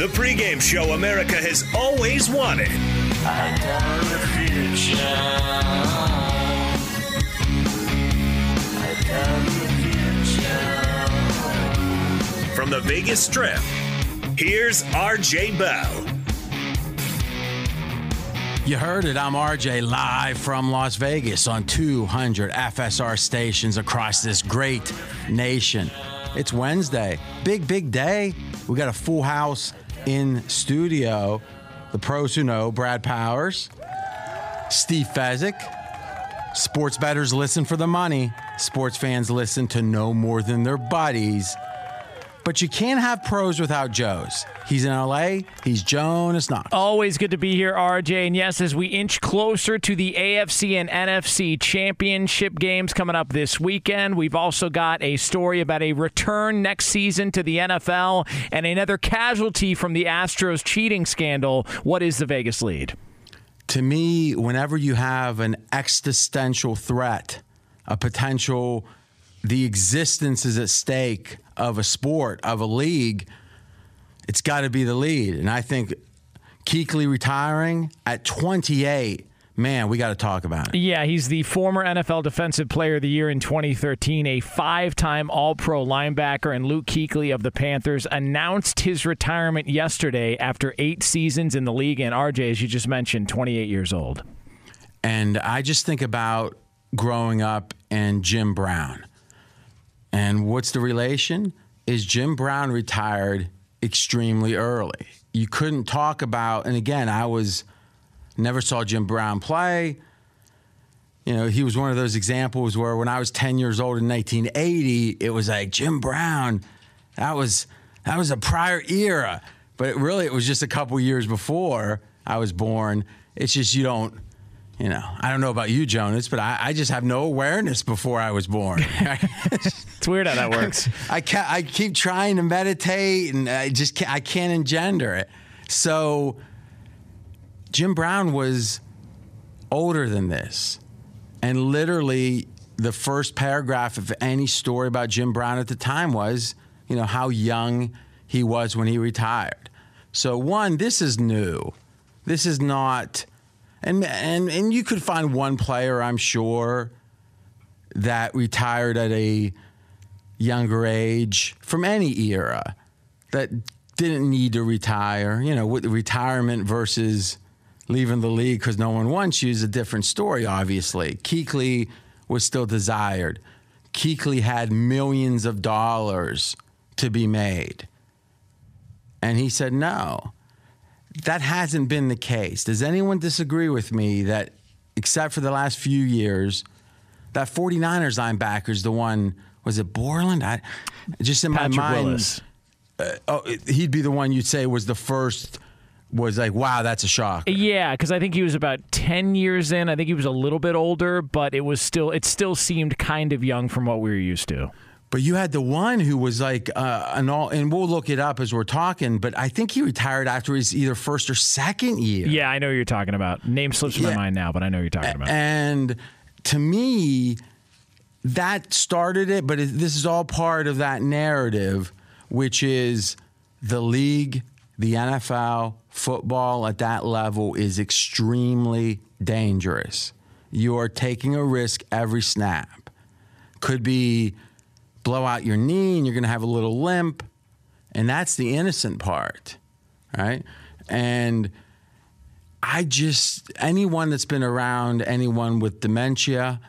The pregame show America has always wanted. From the Vegas Strip, here's RJ Bell. You heard it. I'm RJ live from Las Vegas on 200 FSR stations across this great nation. It's Wednesday. Big, big day. We got a full house in studio. The pros who know Brad Powers, Steve Fezzik. Sports bettors listen for the money. Sports fans listen to no more than their buddies. But you can't have pros without Joes. He's in LA. He's Jonas Knox. Always good to be here, RJ. And yes, as we inch closer to the AFC and NFC championship games coming up this weekend, we've also got a story about a return next season to the NFL and another casualty from the Astros cheating scandal. What is the Vegas lead? To me, whenever you have an existential threat, a potential, the existence is at stake of a sport, of a league, it's got to be the lead. And I think Kuechly retiring at 28, man, we got to talk about it. Yeah, he's the former NFL Defensive Player of the Year in 2013, a five time All Pro linebacker, and Luke Kuechly of the Panthers announced his retirement yesterday after eight seasons in the league. And RJ, as you just mentioned, 28 years old. And I just think about growing up and Jim Brown. And what's the relation? Is Jim Brown retired extremely early? You couldn't talk about, and again, I was never saw Jim Brown play. You know, he was one of those examples where when I was 10 years old in 1980, it was like Jim Brown, that was that was a prior era. But it really it was just a couple years before I was born. It's just you don't you know, I don't know about you, Jonas, but I, I just have no awareness before I was born. it's weird how that works. I can't, I keep trying to meditate, and I just can't, I can't engender it. So, Jim Brown was older than this, and literally the first paragraph of any story about Jim Brown at the time was, you know, how young he was when he retired. So one, this is new. This is not, and and and you could find one player, I'm sure, that retired at a younger age from any era that didn't need to retire. You know, with retirement versus leaving the league because no one wants you is a different story. Obviously, Kuechly was still desired. Kuechly had millions of dollars to be made. And he said no. That hasn't been the case. Does anyone disagree with me that, except for the last few years, that 49ers linebacker is the one, was it Borland? I, just in Patrick my mind, Willis. uh, oh, he'd be the one you'd say was the first, was like, wow, that's a shock. Yeah, because I think he was about ten years in. I think he was a little bit older, but it was still it still seemed kind of young from what we were used to. But you had the one who was like uh, an all, and we'll look it up as we're talking. But I think he retired after his either first or second year. Yeah, I know who you're talking about. Name slips Yeah. my mind now, but I know who you're talking about. And to me, that started it. But it, this is all part of that narrative, which is the league, the NFL, football at that level is extremely dangerous. You are taking a risk every snap. Could be blow out your knee and you're going to have a little limp. And that's the innocent part, right? And I just, anyone that's been around anyone with dementia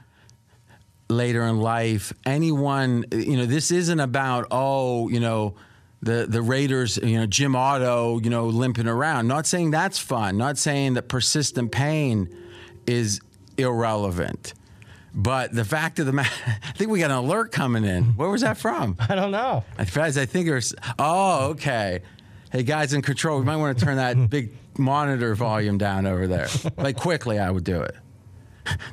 later in life, anyone, you know, this isn't about, oh, you know, the, the Raiders, you know, Jim Otto, you know, limping around. Not saying that's fun, not saying that persistent pain is irrelevant. But the fact of the matter, I think we got an alert coming in. Where was that from? I don't know. I think there's. Oh, okay. Hey, guys in control, we might want to turn that big monitor volume down over there. Like quickly, I would do it.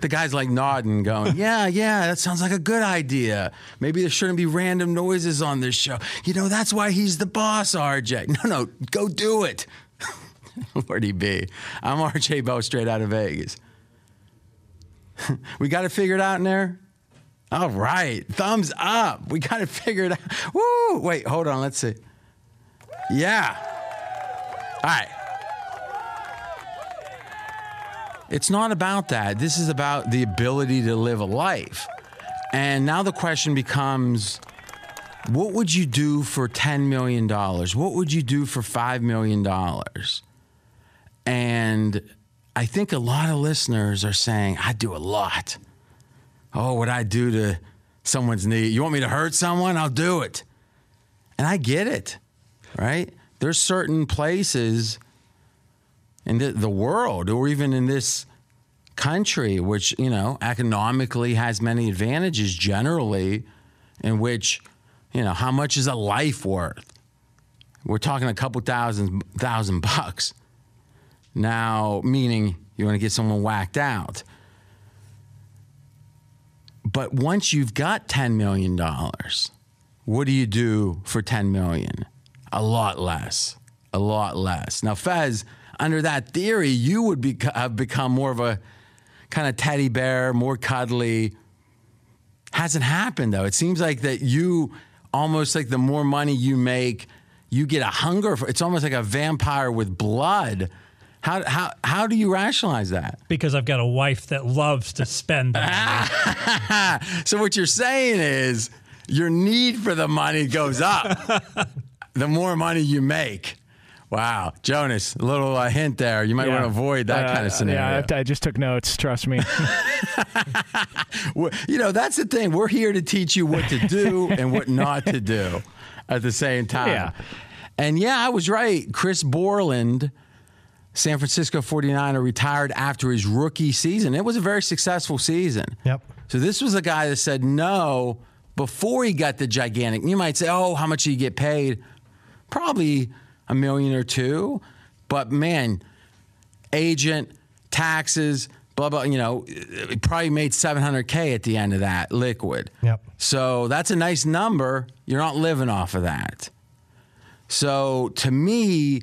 The guy's like nodding, going, "Yeah, yeah, that sounds like a good idea. Maybe there shouldn't be random noises on this show. You know, that's why he's the boss, RJ. No, no, go do it. Where'd he be? I'm RJ Bo, straight out of Vegas. we got it figured out in there. All right, thumbs up. We got it figured out. Woo! Wait, hold on. Let's see. Yeah. All right. It's not about that. This is about the ability to live a life. And now the question becomes what would you do for $10 million? What would you do for $5 million? And I think a lot of listeners are saying, I'd do a lot. Oh, what I do to someone's knee. You want me to hurt someone? I'll do it. And I get it, right? There's certain places in the, the world or even in this country, which, you know, economically has many advantages generally, in which, you know, how much is a life worth? We're talking a couple thousand thousand bucks. Now, meaning you want to get someone whacked out. But once you've got $10 million, what do you do for 10 million? A lot less. A lot less. Now, Fez, under that theory, you would be, have become more of a kind of teddy bear, more cuddly. Hasn't happened though. It seems like that you almost like the more money you make, you get a hunger for it's almost like a vampire with blood. How, how, how do you rationalize that? Because I've got a wife that loves to spend the money. So what you're saying is your need for the money goes up the more money you make. Wow, Jonas, a little uh, hint there. You might want to avoid that Uh, kind of scenario. Yeah, I, I just took notes. Trust me. You know, that's the thing. We're here to teach you what to do and what not to do at the same time. Yeah. And yeah, I was right. Chris Borland, San Francisco 49er, retired after his rookie season. It was a very successful season. Yep. So this was a guy that said no before he got the gigantic. You might say, oh, how much do you get paid? Probably a million or two. But man, agent, taxes, blah, blah, you know, he probably made 700K at the end of that liquid. Yep. So that's a nice number. You're not living off of that. So to me,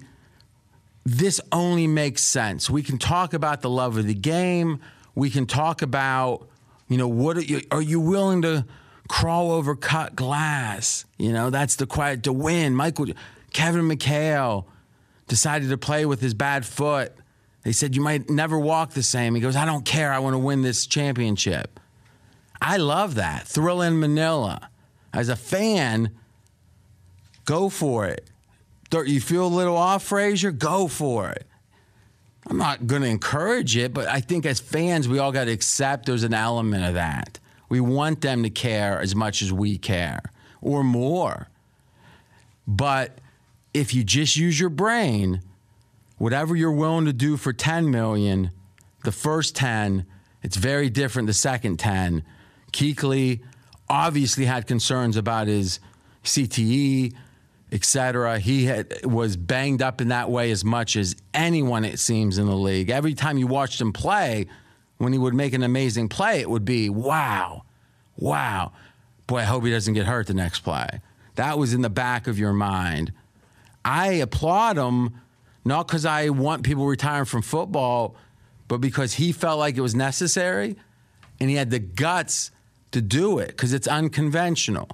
this only makes sense. We can talk about the love of the game. We can talk about, you know, what are you, are you willing to crawl over cut glass? You know, that's the quiet to win. Michael, Kevin McHale, decided to play with his bad foot. They said, You might never walk the same. He goes, I don't care. I want to win this championship. I love that. Thrilla in Manila. As a fan, go for it. You feel a little off, Frazier? Go for it. I'm not going to encourage it, but I think as fans, we all got to accept there's an element of that. We want them to care as much as we care or more. But if you just use your brain, whatever you're willing to do for 10 million, the first 10, it's very different the second 10. Kuechly obviously had concerns about his CTE, etc. He had, was banged up in that way as much as anyone, it seems, in the league. Every time you watched him play, when he would make an amazing play, it would be, wow, wow. Boy, I hope he doesn't get hurt the next play. That was in the back of your mind. I applaud him, not because I want people retiring from football, but because he felt like it was necessary and he had the guts to do it because it's unconventional.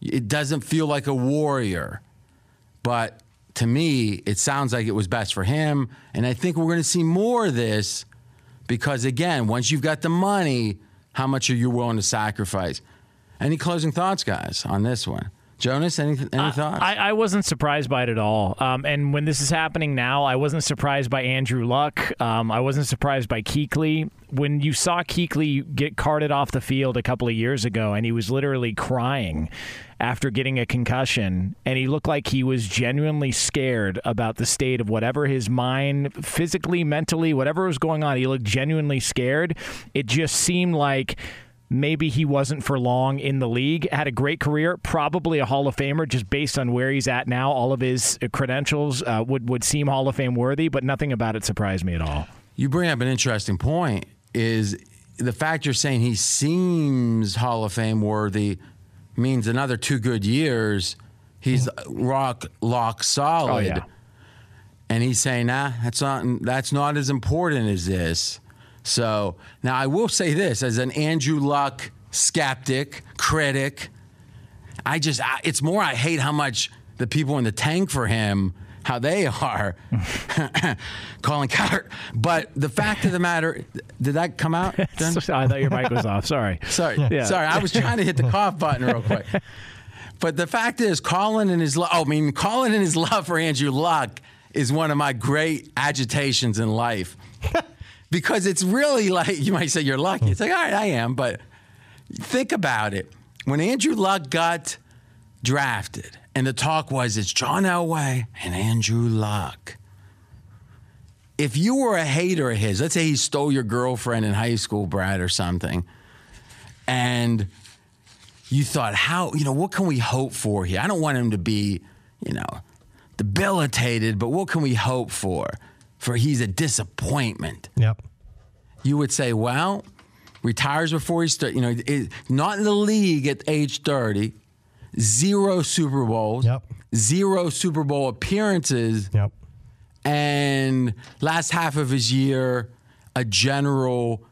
It doesn't feel like a warrior. But to me, it sounds like it was best for him. And I think we're going to see more of this because, again, once you've got the money, how much are you willing to sacrifice? Any closing thoughts, guys, on this one? Jonas, any, any thoughts? I, I wasn't surprised by it at all. Um, and when this is happening now, I wasn't surprised by Andrew Luck. Um, I wasn't surprised by Kuechly. When you saw Kuechly get carted off the field a couple of years ago, and he was literally crying after getting a concussion, and he looked like he was genuinely scared about the state of whatever his mind, physically, mentally, whatever was going on. He looked genuinely scared. It just seemed like maybe he wasn't for long in the league. Had a great career, probably a Hall of Famer, just based on where he's at now. All of his credentials uh, would would seem Hall of Fame worthy, but nothing about it surprised me at all. You bring up an interesting point. Is the fact you're saying he seems Hall of Fame worthy means another two good years, he's rock lock solid. Oh, yeah. And he's saying, nah, that's not that's not as important as this. So now I will say this as an Andrew Luck skeptic, critic, I just, I, it's more I hate how much the people in the tank for him, how they are calling Coward. But the fact of the matter, did that come out? I thought your mic was off. Sorry. Sorry, Yeah. sorry. I was trying to hit the cough button real quick. But the fact is, Colin and his love, oh, I mean, Colin and his love for Andrew Luck is one of my great agitations in life. Because it's really like, you might say you're lucky. Hmm. It's like, all right, I am. But think about it. When Andrew Luck got drafted, and the talk was it's John Elway and Andrew Luck. If you were a hater of his, let's say he stole your girlfriend in high school, Brad, or something, and you thought, how, you know, what can we hope for here? I don't want him to be, you know, debilitated, but what can we hope for? For he's a disappointment. Yep. You would say, well, retires before he starts, you know, not in the league at age 30, zero Super Bowls, Yep. zero Super Bowl appearances, Yep. and last half of his year, a general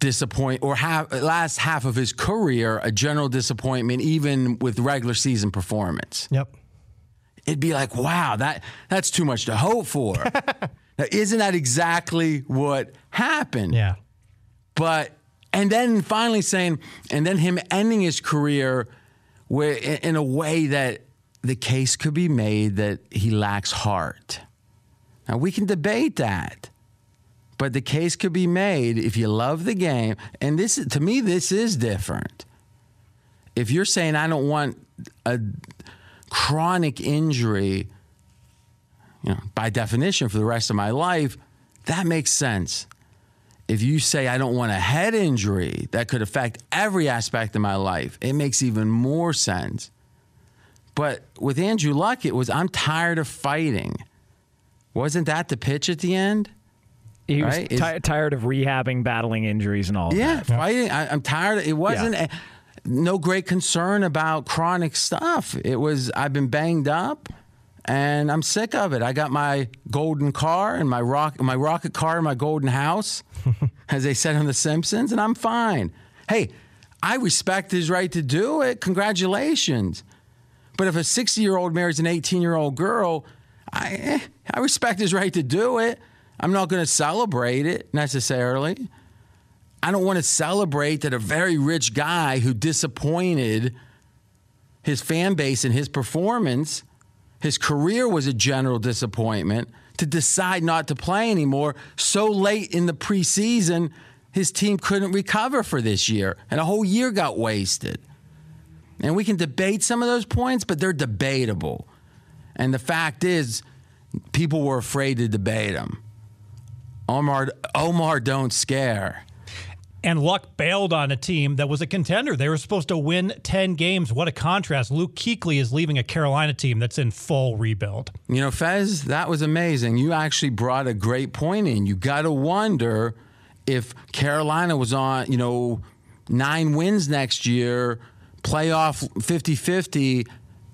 disappoint or half last half of his career, a general disappointment, even with regular season performance. Yep. It'd be like, wow, that that's too much to hope for. now, isn't that exactly what happened? Yeah. But and then finally saying, and then him ending his career where in in a way that the case could be made that he lacks heart. Now we can debate that. But the case could be made if you love the game, and this to me this is different. If you're saying I don't want a chronic injury, you know, by definition for the rest of my life, that makes sense if you say I don't want a head injury that could affect every aspect of my life, it makes even more sense. But with Andrew Luck, it was I'm tired of fighting. Wasn't that the pitch at the end? He was Right? Is- ti- tired of rehabbing, battling injuries, and all. Yeah, that. fighting. I, I'm tired. Of, It wasn't a, no great concern about chronic stuff. It was I've been banged up, and I'm sick of it. I got my golden car and my rock, my rocket car, and my golden house, as they said on The Simpsons, and I'm fine. Hey, I respect his right to do it. Congratulations. But if a 60 year old marries an 18 year old girl, I eh, I respect his right to do it. I'm not going to celebrate it necessarily. I don't want to celebrate that a very rich guy who disappointed his fan base and his performance, his career was a general disappointment, to decide not to play anymore so late in the preseason, his team couldn't recover for this year, and a whole year got wasted. And we can debate some of those points, but they're debatable. And the fact is, people were afraid to debate them. Omar, Omar, don't scare. And Luck bailed on a team that was a contender. They were supposed to win 10 games. What a contrast. Luke Kuechly is leaving a Carolina team that's in full rebuild. You know, Fez, that was amazing. You actually brought a great point in. You got to wonder if Carolina was on, you know, nine wins next year, playoff 50 50,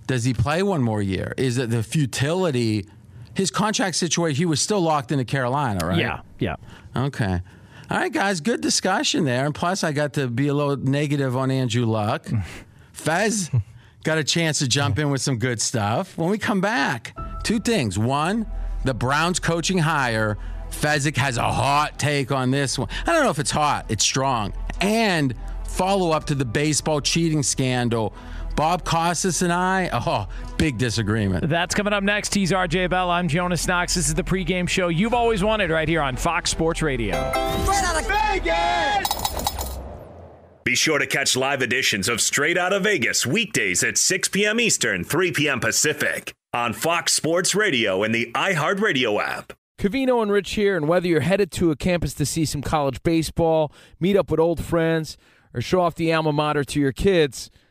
does he play one more year? Is it the futility? His contract situation, he was still locked into Carolina, right? Yeah, yeah. Okay. All right, guys, good discussion there. And plus, I got to be a little negative on Andrew Luck. Fez got a chance to jump in with some good stuff. When we come back, two things. One, the Browns coaching hire. Fezzik has a hot take on this one. I don't know if it's hot, it's strong. And follow up to the baseball cheating scandal. Bob Costas and I, oh, big disagreement. That's coming up next. He's RJ Bell. I'm Jonas Knox. This is the pregame show you've always wanted right here on Fox Sports Radio. Straight out of Vegas! Be sure to catch live editions of Straight Out of Vegas weekdays at 6 p.m. Eastern, 3 p.m. Pacific on Fox Sports Radio and the iHeartRadio app. Cavino and Rich here, and whether you're headed to a campus to see some college baseball, meet up with old friends, or show off the alma mater to your kids –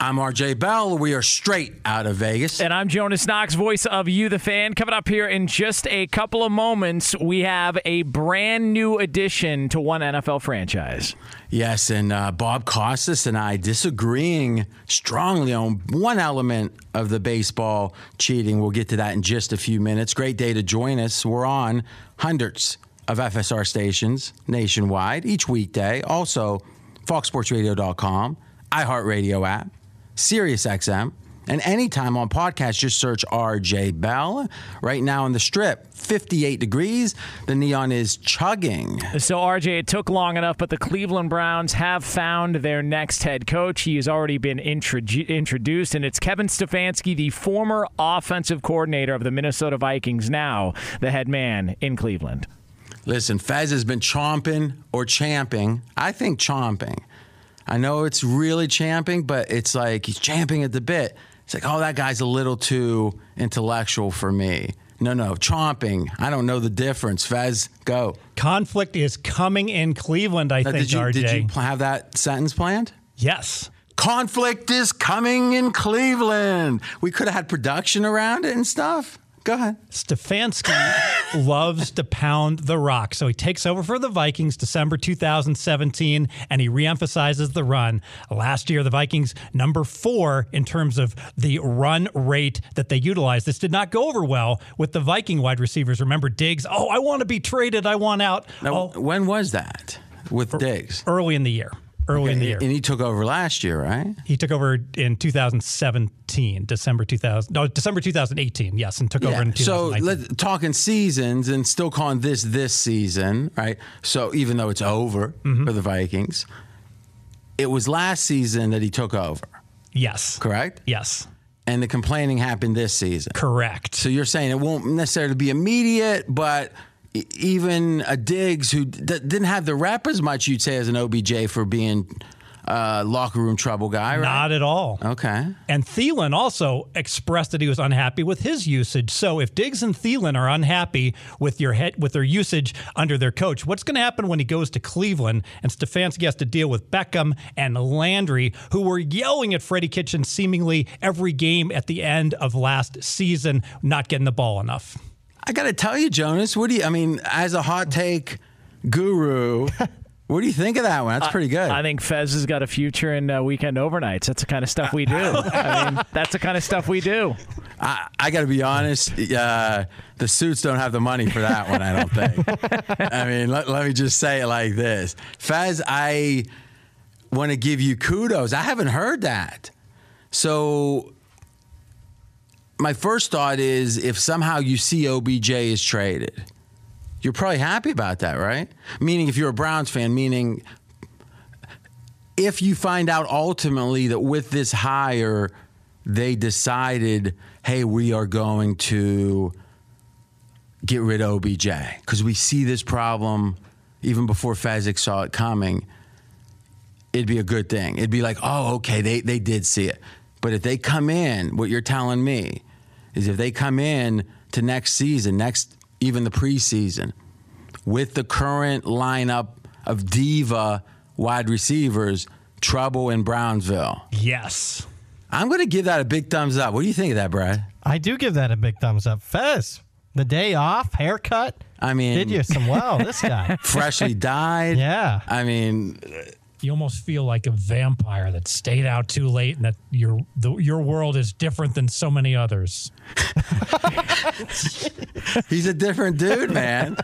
I'm RJ Bell. We are straight out of Vegas. And I'm Jonas Knox, voice of You, the fan. Coming up here in just a couple of moments, we have a brand new addition to one NFL franchise. Yes, and uh, Bob Costas and I disagreeing strongly on one element of the baseball cheating. We'll get to that in just a few minutes. Great day to join us. We're on hundreds of FSR stations nationwide each weekday. Also, foxsportsradio.com, iHeartRadio app, SiriusXM, and anytime on podcast, just search RJ Bell. Right now on the strip, 58 degrees. The neon is chugging. So, RJ, it took long enough, but the Cleveland Browns have found their next head coach. He has already been introdu- introduced, and it's Kevin Stefanski, the former offensive coordinator of the Minnesota Vikings, now the head man in Cleveland. Listen, Fez has been chomping or champing. I think chomping. I know it's really champing, but it's like he's champing at the bit. It's like, oh, that guy's a little too intellectual for me. No, no, chomping. I don't know the difference. Fez, go. Conflict is coming in Cleveland, I Now, think, did you RJ. did you have that sentence planned? yes. Conflict is coming in Cleveland. We could have had production around it and stuff. Go ahead. Stefanski loves to pound the rock. So he takes over for the Vikings December 2017 and he reemphasizes the run. Last year, the Vikings, number four in terms of the run rate that they utilized. This did not go over well with the Viking wide receivers. Remember Diggs? Oh, I want to be traded. I want out. Now, oh, when was that with Diggs? early in the year. Early in the year. And he took over last year, right? He took over in 2017, December 2000. No, December 2018. Yes, and took over in So 2019. let, talking seasons and still calling this this season, right? So even though it's over Mm-hmm. for the Vikings, it was last season that he took over, yes. correct? Yes. And the complaining happened this season. Correct. So you're saying it won't necessarily be immediate, but even a Diggs who d- didn't have the rep as much, you'd say, as an OBJ for being uh, locker room trouble guy, right? Not at all. okay. And Thielen also expressed that he was unhappy with his usage. So if Diggs and Thielen are unhappy with your head with their usage under their coach, what's going to happen when he goes to Cleveland and Stefanski has to deal with Beckham and Landry, who were yelling at Freddie Kitchen seemingly every game at the end of last season, not getting the ball enough. I got to tell you, Jonas, what do you, I mean, as a hot take guru, what do you think of that one? That's pretty good. I think Fez has got a future in uh, weekend overnights. That's the kind of stuff we do. I mean, that's the kind of stuff we do. I, I got to be honest. Uh, the suits don't have the money for that one. I don't think. I mean, let, let me just say it like this, Fez. I want to give you kudos. I haven't heard that. So my first thought is, if somehow you see OBJ is traded, you're probably happy about that, right? Meaning, if you're a Browns fan, meaning if you find out ultimately that with this hire, they decided, hey, we are going to get rid of OBJ because we see this problem even before Fezzik saw it coming. It'd be a good thing. It'd be like, oh, okay, they, they did see it. But if they come in, what you're telling me is if they come in to next season, next even the preseason, with the current lineup of diva wide receivers, trouble in Brownsville. Yes. I'm going to give that a big thumbs up. What do you think of that, Brad? I do give that a big thumbs up. Fez, the day off, haircut. I mean, Did you some well, this guy. freshly dyed. Yeah. I mean, you almost feel like a vampire that stayed out too late and that your the, your world is different than so many others. he's a different dude, man.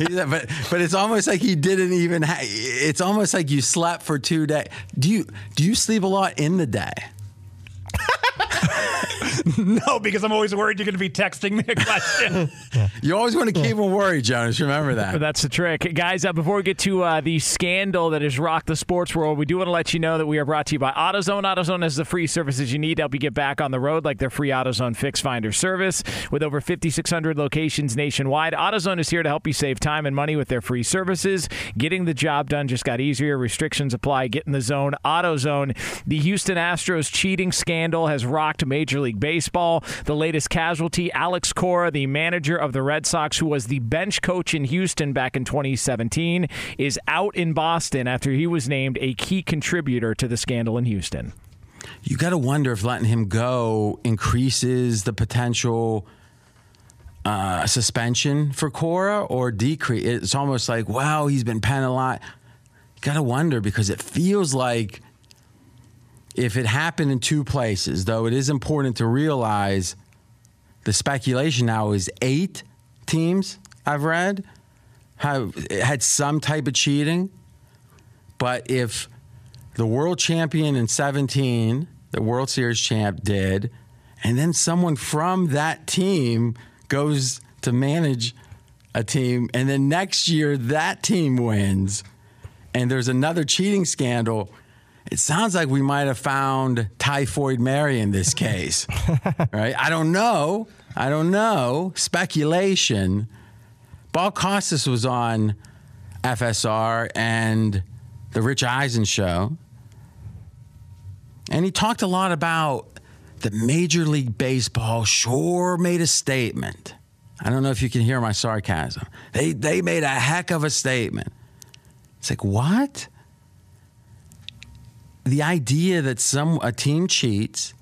A- but but it's almost like he didn't even. Ha- it's almost like you slept for two days. Do you do you sleep a lot in the day? no, because I'm always worried you're going to be texting me a question. You always want to keep them worried, Jonas. Remember that. That's the trick. Guys, uh, before we get to uh, the scandal that has rocked the sports world, we do want to let you know that we are brought to you by AutoZone. AutoZone has the free services you need to help you get back on the road, like their free AutoZone Fix Finder service. With over 5,600 locations nationwide, AutoZone is here to help you save time and money with their free services. Getting the job done just got easier. Restrictions apply. Get in the zone. AutoZone. The Houston Astros cheating scandal rocked Major League Baseball. The latest casualty, Alex Cora, the manager of the Red Sox, who was the bench coach in Houston back in 2017, is out in Boston after he was named a key contributor to the scandal in Houston. You got to wonder if letting him go increases the potential uh, suspension for Cora or decrease. It's almost like, wow, he's been penalized. You got to wonder because it feels like if it happened in two places, though it is important to realize the speculation now is eight teams I've read have had some type of cheating. But if the world champion in 17, the World Series champ did, and then someone from that team goes to manage a team, and then next year that team wins, and there's another cheating scandal. It sounds like we might have found Typhoid Mary in this case, right? I don't know. I don't know. Speculation. Bob Costas was on FSR and the Rich Eisen show. And he talked a lot about the Major League Baseball sure made a statement. I don't know if you can hear my sarcasm. They they made a heck of a statement. It's like, what? The idea that some a team cheats,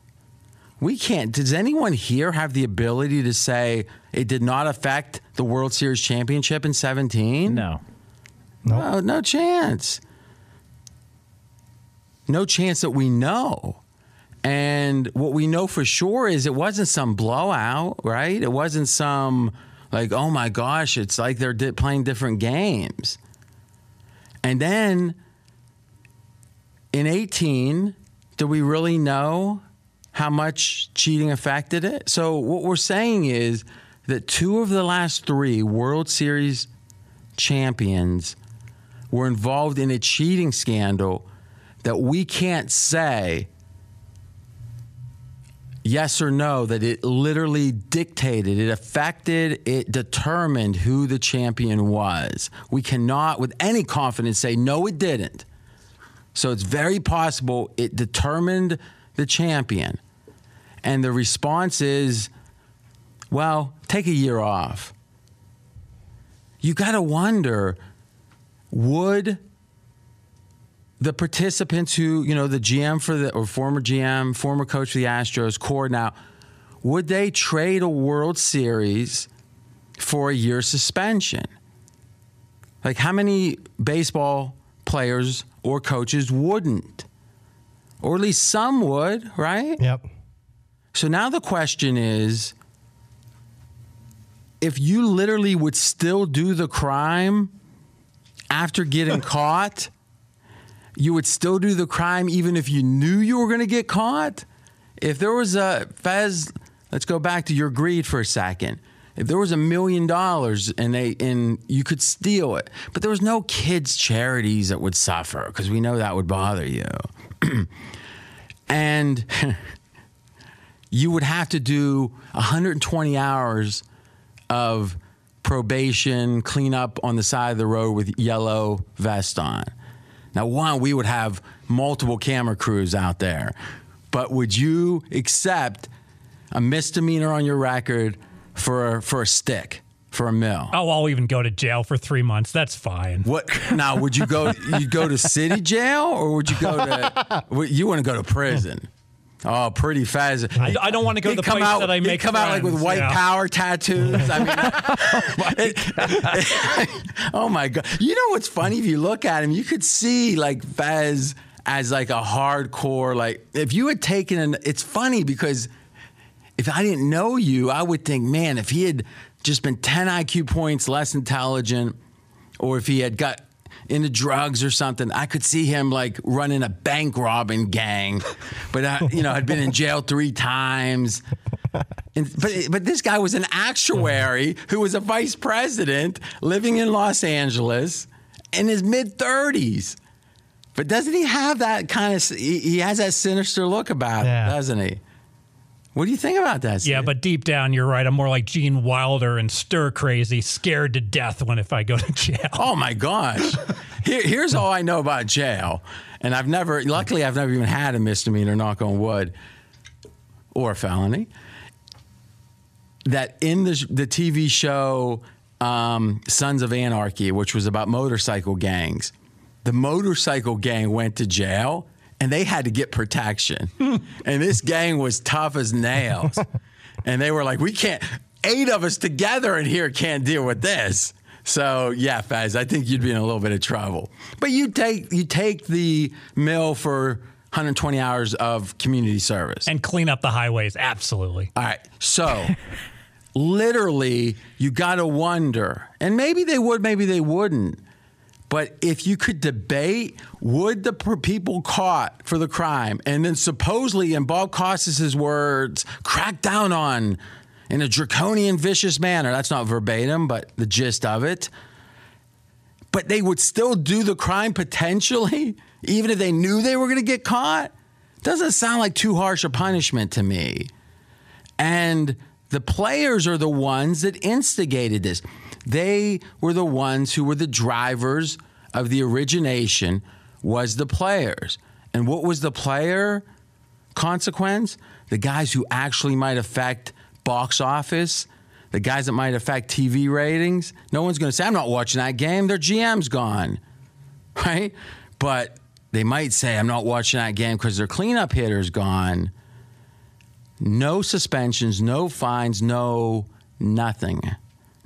we can't. Does anyone here have the ability to say it did not affect the World Series championship in 17? No. No, oh, no chance. No chance that we know. And what we know for sure is it wasn't some blowout, right? It wasn't some like, oh my gosh, it's like they're di- playing different games. And then in 18, do we really know how much cheating affected it? So what we're saying is that two of the last three World Series champions were involved in a cheating scandal that we can't say yes or no that it literally dictated, it affected, it determined who the champion was. We cannot, with any confidence, say no, it didn't. So it's very possible it determined the champion. And the response is, well, take a year off. You got to wonder would the participants who, you know, the GM for the, or former GM, former coach for the Astros, Cora now, would they trade a World Series for a year suspension? Like, how many baseball players or coaches wouldn't? Or at least some would, right? Yep. So now the question is if you literally would still do the crime after getting caught, you would still do the crime even if you knew you were going to get caught? If there was a, Fez, let's go back to your greed for a second. If there was a million dollars and they and you could steal it, but there was no kids charities that would suffer because we know that would bother you. and you would have to do 120 hours of probation, clean up on the side of the road with yellow vest on. Now, one, we would have multiple camera crews out there, but would you accept a misdemeanor on your record for for a stick? For a mill. Oh, I'll even go to jail for three months. That's fine. What now? Would you go? You go to city jail, or would you go to? You want to go to prison? Oh, pretty fast. I, I don't want to go to the come place out, that I make come out like with white yeah. power tattoos. I mean, oh my god! You know what's funny? If you look at him, you could see like Fez as like a hardcore. Like if you had taken an, it's funny because if I didn't know you, I would think, man, if he had just been 10 IQ points less intelligent, or if he had got into drugs or something, I could see him like running a bank robbing gang, but uh, you know, had been in jail three times. And, but but this guy was an actuary who was a vice president living in Los Angeles in his mid thirties. But doesn't he have that kind of? He he has that sinister look about Yeah. it, doesn't he? What do you think about that? Yeah, but deep down, you're right. I'm more like Gene Wilder and stir crazy, scared to death when if I go to jail. Oh my gosh. Here, here's all I know about jail. And I've never, luckily, I've never even had a misdemeanor, knock on wood, or a felony. That in the, the TV show um, Sons of Anarchy, which was about motorcycle gangs, the motorcycle gang went to jail and they had to get protection. and this gang was tough as nails. and they were like, we can't, eight of us together in here can't deal with this. So yeah, Faz, I think you'd be in a little bit of trouble. But you take you take the mill for 120 hours of community service. And clean up the highways. Absolutely. All right. So, literally, you got to wonder, and maybe they would, maybe they wouldn't. But if you could debate, would the people caught for the crime and then supposedly, in Bob Costas' words, crack down on in a draconian, vicious manner? That's not verbatim, but the gist of it. But they would still do the crime potentially, even if they knew they were going to get caught? Doesn't sound like too harsh a punishment to me. And the players are the ones that instigated this. They were the ones who were the drivers of the origination was the players. And what was the player consequence? The guys who actually might affect box office, the guys that might affect TV ratings. No one's going to say, I'm not watching that game. Their GM's gone, right? But they might say, I'm not watching that game because their cleanup hitter's gone. No suspensions, no fines, no nothing.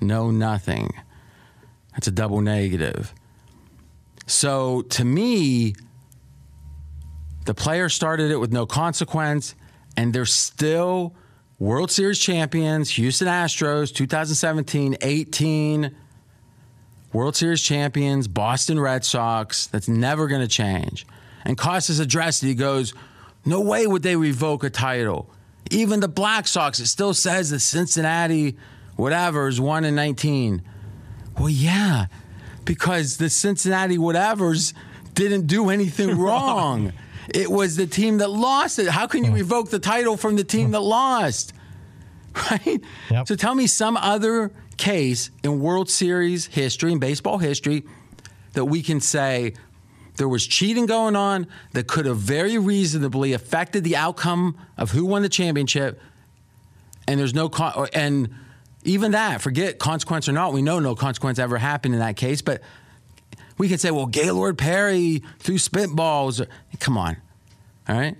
No nothing. That's a double negative. So to me, the player started it with no consequence, and they're still World Series champions, Houston Astros, 2017, 18, World Series champions, Boston Red Sox. That's never going to change. And Costas addressed it. He goes, No way would they revoke a title. Even the Black Sox, it still says that Cincinnati, whatever, is 1 and 19. Well, yeah, because the Cincinnati whatevers didn't do anything wrong. It was the team that lost it. How can you hmm. revoke the title from the team hmm. that lost? Right? Yep. So tell me some other case in World Series history, in baseball history, that we can say there was cheating going on that could have very reasonably affected the outcome of who won the championship, and there's no con- and even that, forget consequence or not, we know no consequence ever happened in that case, but we can say, well, Gaylord Perry threw spitballs. Come on, all right.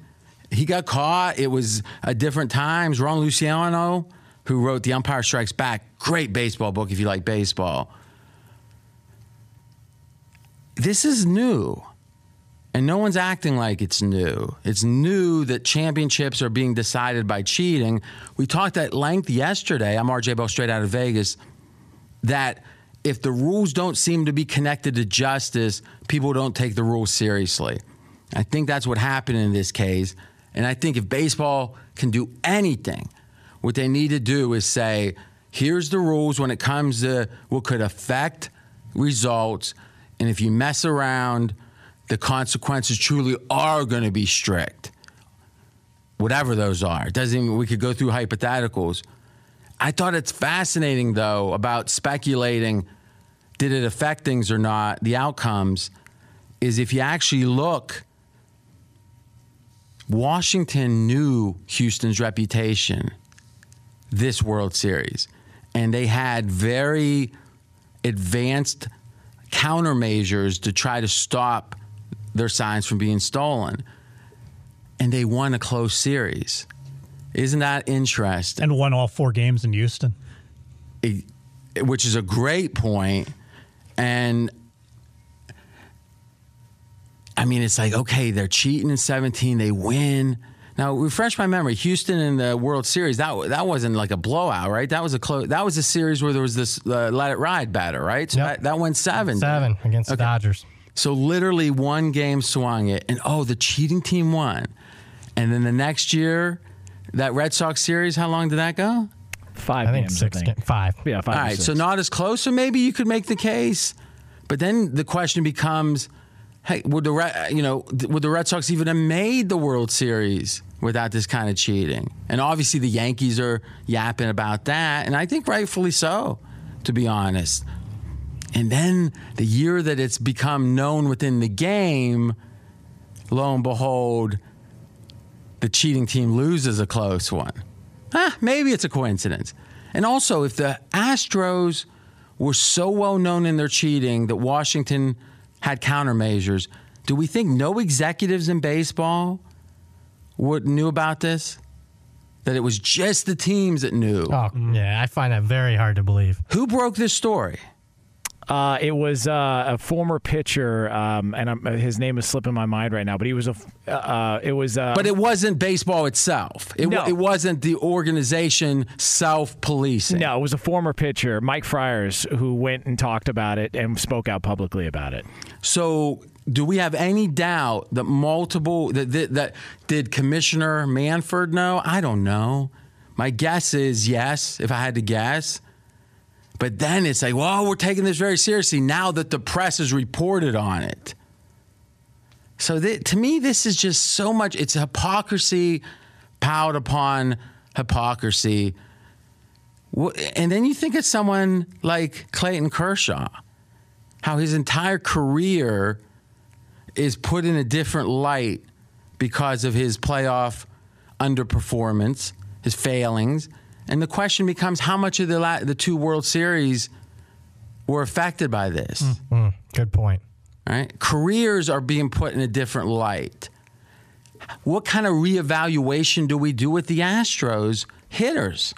He got caught. It was a different times. Ron Luciano, who wrote The Umpire Strikes Back, great baseball book if you like baseball. This is new. And no one's acting like it's new. It's new that championships are being decided by cheating. We talked at length yesterday. I'm RJ Bell, straight out of Vegas. That if the rules don't seem to be connected to justice, people don't take the rules seriously. I think that's what happened in this case. And I think if baseball can do anything, what they need to do is say, here's the rules when it comes to what could affect results. And if you mess around, the consequences truly are going to be strict. Whatever those are. It doesn't even, we could go through hypotheticals. I thought it's fascinating, though, about speculating did it affect things or not, the outcomes, is if you actually look, Washington knew Houston's reputation this World Series, and they had very advanced countermeasures to try to stop their signs from being stolen. And they won a close series. Isn't that interesting? And won all four games in Houston. It- which is a great point. And I mean, it's like, okay, they're cheating in 17, they win. Now refresh my memory. Houston in the World Series that that wasn't like a blowout, right? That was a close. That was a series where there was this uh, let it ride batter, right? So Yep. that, that went seven. Seven against the Dodgers. So literally one game swung it, and oh, the cheating team won. And then the next year, that Red Sox series, how long did that go? Five I think games, six, I think. ga- five. Yeah, five. All or so not as close. So maybe you could make the case, but then the question becomes, hey, would the Red, you know would the Red Sox even have made the World Series without this kind of cheating? And obviously the Yankees are yapping about that, and I think rightfully so, to be honest. And then the year that it's become known within the game, lo and behold, the cheating team loses a close one. Ah, maybe it's a coincidence. And also, if the Astros were so well known in their cheating that Washington had countermeasures, do we think no executives in baseball would knew about this? That it was just the teams that knew. Oh, yeah. I find that very hard to believe. Who broke this story? Uh, it was uh, a former pitcher, um, and I'm, his name is slipping my mind right now. But he was a. Uh, uh, it was. Uh, But it wasn't baseball itself. It, No. it wasn't the organization self policing. no, it was a former pitcher, Mike Fiers, who went and talked about it and spoke out publicly about it. So, do we have any doubt that multiple that that, that did Commissioner Manfred know? I don't know. My guess is yes. If I had to guess, but then it's like, well, we're taking this very seriously now that the press has reported on it. So, th- to me, this is just so much. It's hypocrisy piled upon hypocrisy. And then you think of someone like Clayton Kershaw how his entire career is put in a different light because of his playoff underperformance, his failings, and the question becomes how much of the la- the two World Series were affected by this. Mm, good point. Right? Careers are being put in a different light. What kind of reevaluation do we do with the Astros hitters?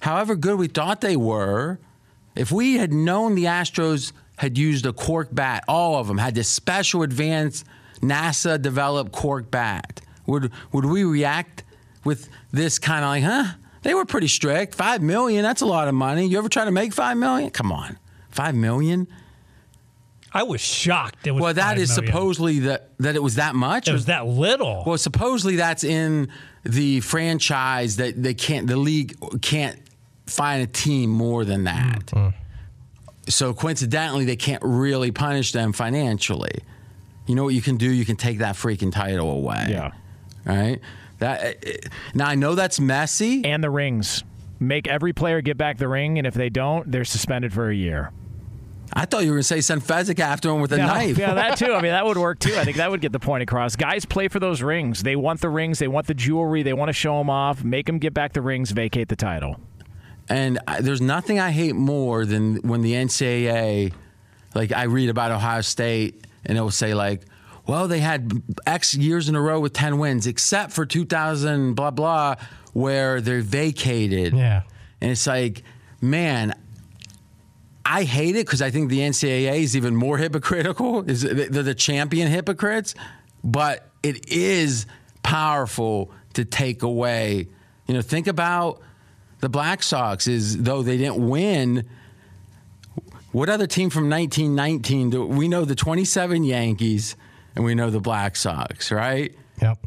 However good we thought they were, if we had known the Astros had used a cork bat, all of them had this special advanced NASA developed cork bat, would would we react with this kind of like, huh? They were pretty strict. Five million, that's a lot of money. You ever try to make five million? Come on. Five million? I was shocked. It was Well, that is million. supposedly that that it was that much. It was that little. Well, supposedly that's in the franchise that they can't, the league can't find a team more than that. Mm-hmm. So coincidentally, they can't really punish them financially. You know what you can do? You can take that freaking title away. Yeah. Right. That eh, eh, now I know that's messy. And the rings. Make every player get back the ring, and if they don't, they're suspended for a year. I thought you were going to say send Fezzik after him with a No, knife. Yeah, that too. I mean, that would work too. I think that would get the point across. Guys play for those rings. They want the rings. They want the jewelry. They want to show them off. Make them get back the rings. Vacate the title. And I, there's nothing I hate more than when the NCAA, like I read about Ohio State, and it will say like, well, they had X years in a row with 10 wins, except for 2000 blah blah, where they're vacated. Yeah. And it's like, man, I hate it because I think the NCAA is even more hypocritical. Is they're the champion hypocrites, but it is powerful to take away. You know, think about the Black Sox. Is though they didn't win. What other team from 1919 do we know? The 27 Yankees and we know the Black Sox, right? Yep.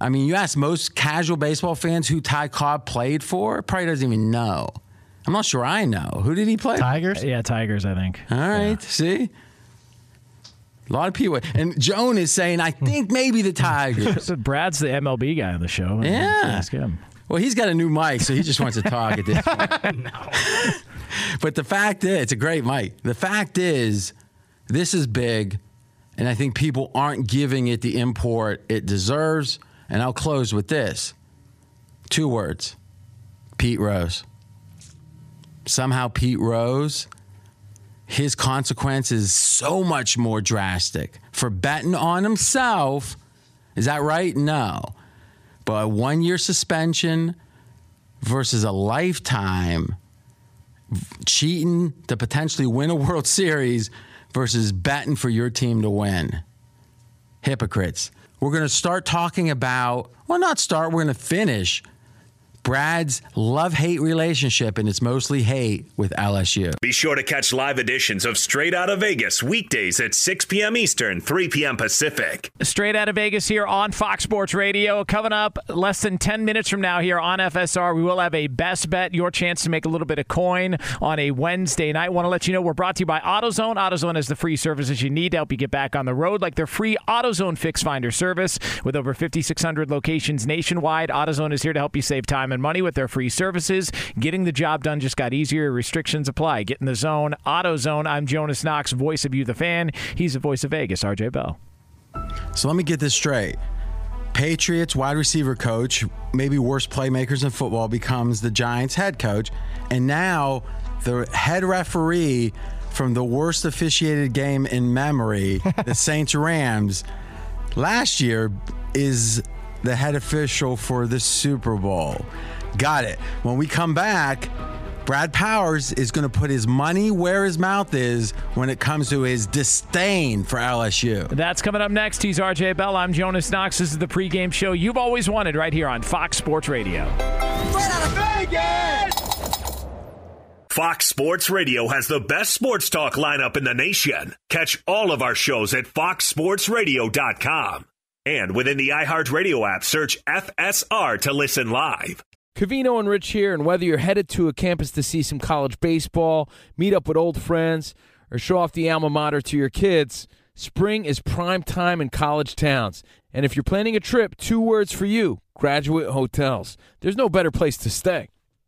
I mean, you ask most casual baseball fans who Ty Cobb played for, probably doesn't even know. I'm not sure I know. Who did he play? Tigers? Yeah, Tigers. I think. All right, see? A lot of people. And Joan is saying, I think maybe the Tigers. So Brad's the MLB guy on the show. Yeah. Ask him. Well, he's got a new mic, so he just wants to talk at this point. But the fact is, it's a great mic. The fact is, this is big, and I think people aren't giving it the import it deserves. And I'll close with this two words Pete Rose. Somehow, Pete Rose, his consequence is so much more drastic for betting on himself. Is that right? No. But a one year suspension versus a lifetime cheating to potentially win a World Series versus betting for your team to win. Hypocrites. we're going to start talking about, well, not start, we're going to finish Brad's love hate relationship, and it's mostly hate with LSU. Be sure to catch live editions of Straight Out of Vegas weekdays at 6 p.m. Eastern, 3 p.m. Pacific. Straight out of Vegas here on Fox Sports Radio. Coming up less than 10 minutes from now here on FSR, we will have a best bet, your chance to make a little bit of coin on a Wednesday night. Want to let you know we're brought to you by AutoZone. AutoZone has the free services you need to help you get back on the road, like their free AutoZone Fix Finder service. With over 5,600 locations nationwide, AutoZone is here to help you save time and money with their free services. Getting the job done just got easier. Restrictions apply. Get in the zone. AutoZone. I'm Jonas Knox, voice of you, the fan. He's the voice of Vegas, RJ Bell. So let me get this straight. Patriots wide receiver coach, maybe worst playmakers in football, becomes the Giants head coach. And now the head referee from the worst officiated game in memory, the Saints Rams, last year is the head official for the Super Bowl. Got it. When we come back, Brad Powers is going to put his money where his mouth is when it comes to his disdain for LSU. That's coming up next. He's RJ Bell. I'm Jonas Knox. This is the pregame show you've always wanted right here on Fox Sports Radio. Fox Sports Radio has the best sports talk lineup in the nation. Catch all of our shows at foxsportsradio.com. And within the iHeartRadio app, search FSR to listen live. Cavino and Rich here, and whether you're headed to a campus to see some college baseball, meet up with old friends, or show off the alma mater to your kids, spring is prime time in college towns. And if you're planning a trip, two words for you graduate hotels. There's no better place to stay.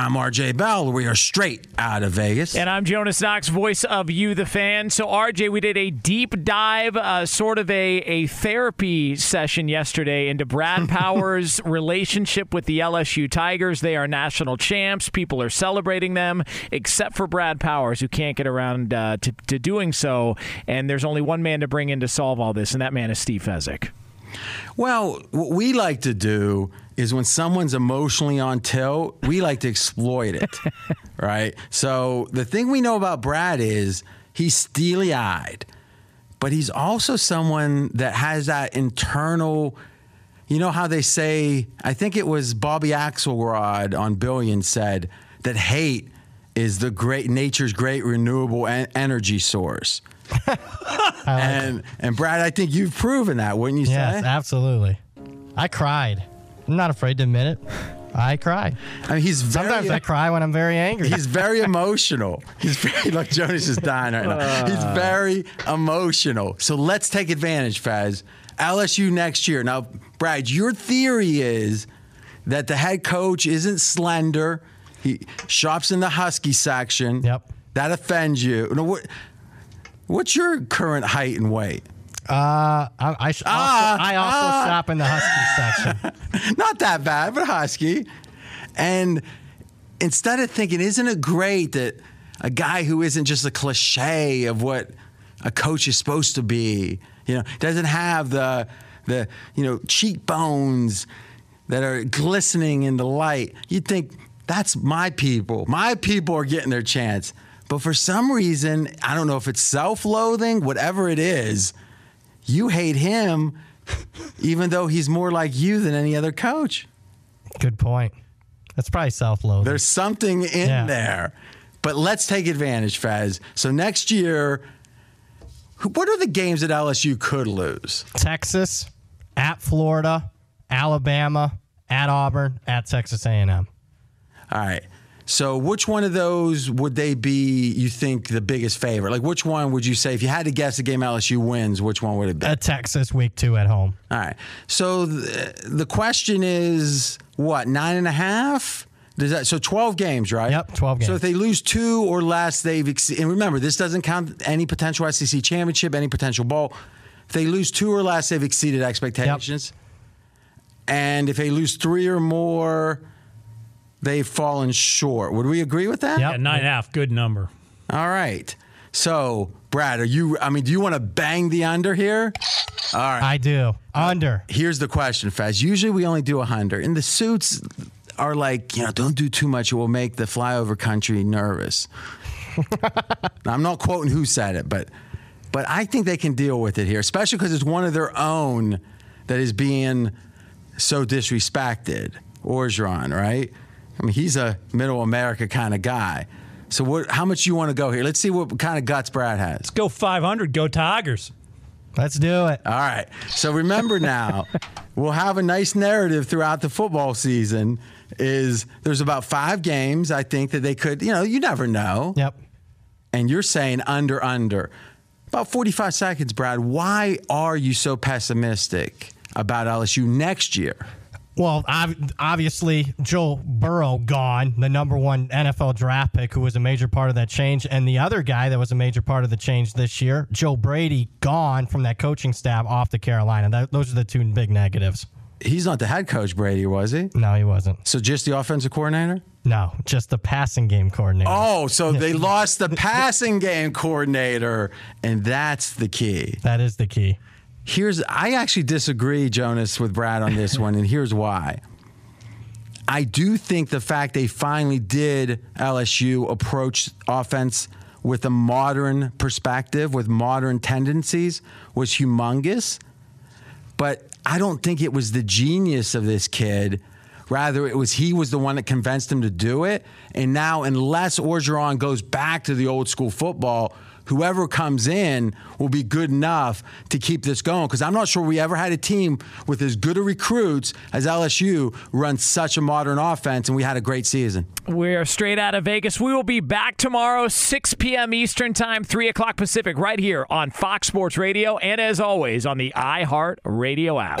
I'm RJ Bell. We are straight out of Vegas. And I'm Jonas Knox, voice of You, the fan. So, RJ, we did a deep dive, uh, sort of a, a therapy session yesterday into Brad Powers' relationship with the LSU Tigers. They are national champs. People are celebrating them, except for Brad Powers, who can't get around uh, to, to doing so. And there's only one man to bring in to solve all this, and that man is Steve Fezzik. Well, what we like to do is when someone's emotionally on tilt, we like to exploit it, right? So the thing we know about Brad is he's steely eyed, but he's also someone that has that internal. You know how they say, I think it was Bobby Axelrod on Billion said that hate is the great nature's great renewable en- energy source. and and Brad, I think you've proven that, wouldn't you Yes, say? absolutely. I cried. I'm not afraid to admit it. I cry. I mean, he's very, Sometimes I cry when I'm very angry. He's very emotional. He's very look. Jonas is dying right now. He's uh. very emotional. So let's take advantage, Faz. LSU next year. Now, Brad, your theory is that the head coach isn't slender. He shops in the Husky section. Yep. That offends you. No, what, what's your current height and weight? Uh, I, I, Ah, also, I also ah. shop in the Husky section. Not that bad, but husky. And instead of thinking, isn't it great that a guy who isn't just a cliche of what a coach is supposed to be, you know, doesn't have the the you know cheekbones that are glistening in the light. You'd think that's my people. My people are getting their chance. But for some reason, I don't know if it's self-loathing, whatever it is, you hate him even though he's more like you than any other coach. Good point. That's probably self-loathing. There's something in Yeah. there. But let's take advantage, Fez. So next year, what are the games that LSU could lose? Texas, at Florida, Alabama, at Auburn, at Texas A&M. All right. So which one of those would they be, you think, the biggest favorite? Like which one would you say, if you had to guess a game LSU wins, which one would it be? At Texas, week two at home. All right. So the, the question is what, nine and a half? Does that, so 12 games, right? Yep, 12 games. So if they lose two or less, they've ex- and remember this doesn't count any potential SEC championship, any potential bowl. If they lose two or less, they've exceeded expectations. And if they lose three or more, they've fallen short. Would we agree with that? Yeah, nine and a half, good number. All right. So, Brad, are you? I mean, do you want to bang the under here? All right. I do. Under. Here's the question, Faz. Usually we only do a hundred, and the suits are like, you know, don't do too much; it will make the flyover country nervous. Now, I'm not quoting who said it, but but I think they can deal with it here, especially because it's one of their own that is being so disrespected. Orgeron, right? I mean, he's a middle America kind of guy. So, what? How much you want to go here? Let's see what kind of guts Brad has. Let's go 500. Go Tigers. Let's do it. All right. So remember now, we'll have a nice narrative throughout the football season. Is there's about five games I think that they could, you know, you never know. Yep. And you're saying under under. About 45 seconds, Brad. Why are you so pessimistic about LSU next year? Well, obviously, Joe Burrow gone, the number one NFL draft pick, who was a major part of that change, and the other guy that was a major part of the change this year, Joe Brady, gone from that coaching staff off to Carolina. That, those are the two big negatives. He's not the head coach, Brady, was he? No, he wasn't. So just the offensive coordinator? No, just the passing game coordinator. Oh, so they lost the passing game coordinator, and that's the key. That is the key. Here's I actually disagree, Jonas, with Brad on this one, and here's why. I do think the fact they finally did LSU approach offense with a modern perspective, with modern tendencies, was humongous. But I don't think it was the genius of this kid. Rather, it was he was the one that convinced him to do it. And now, unless Orgeron goes back to the old school football, whoever comes in will be good enough to keep this going. Because I'm not sure we ever had a team with as good a recruits as LSU run such a modern offense, and we had a great season. We're straight out of Vegas. We will be back tomorrow, 6 p.m. Eastern Time, 3 o'clock Pacific, right here on Fox Sports Radio, and as always, on the iHeart Radio app.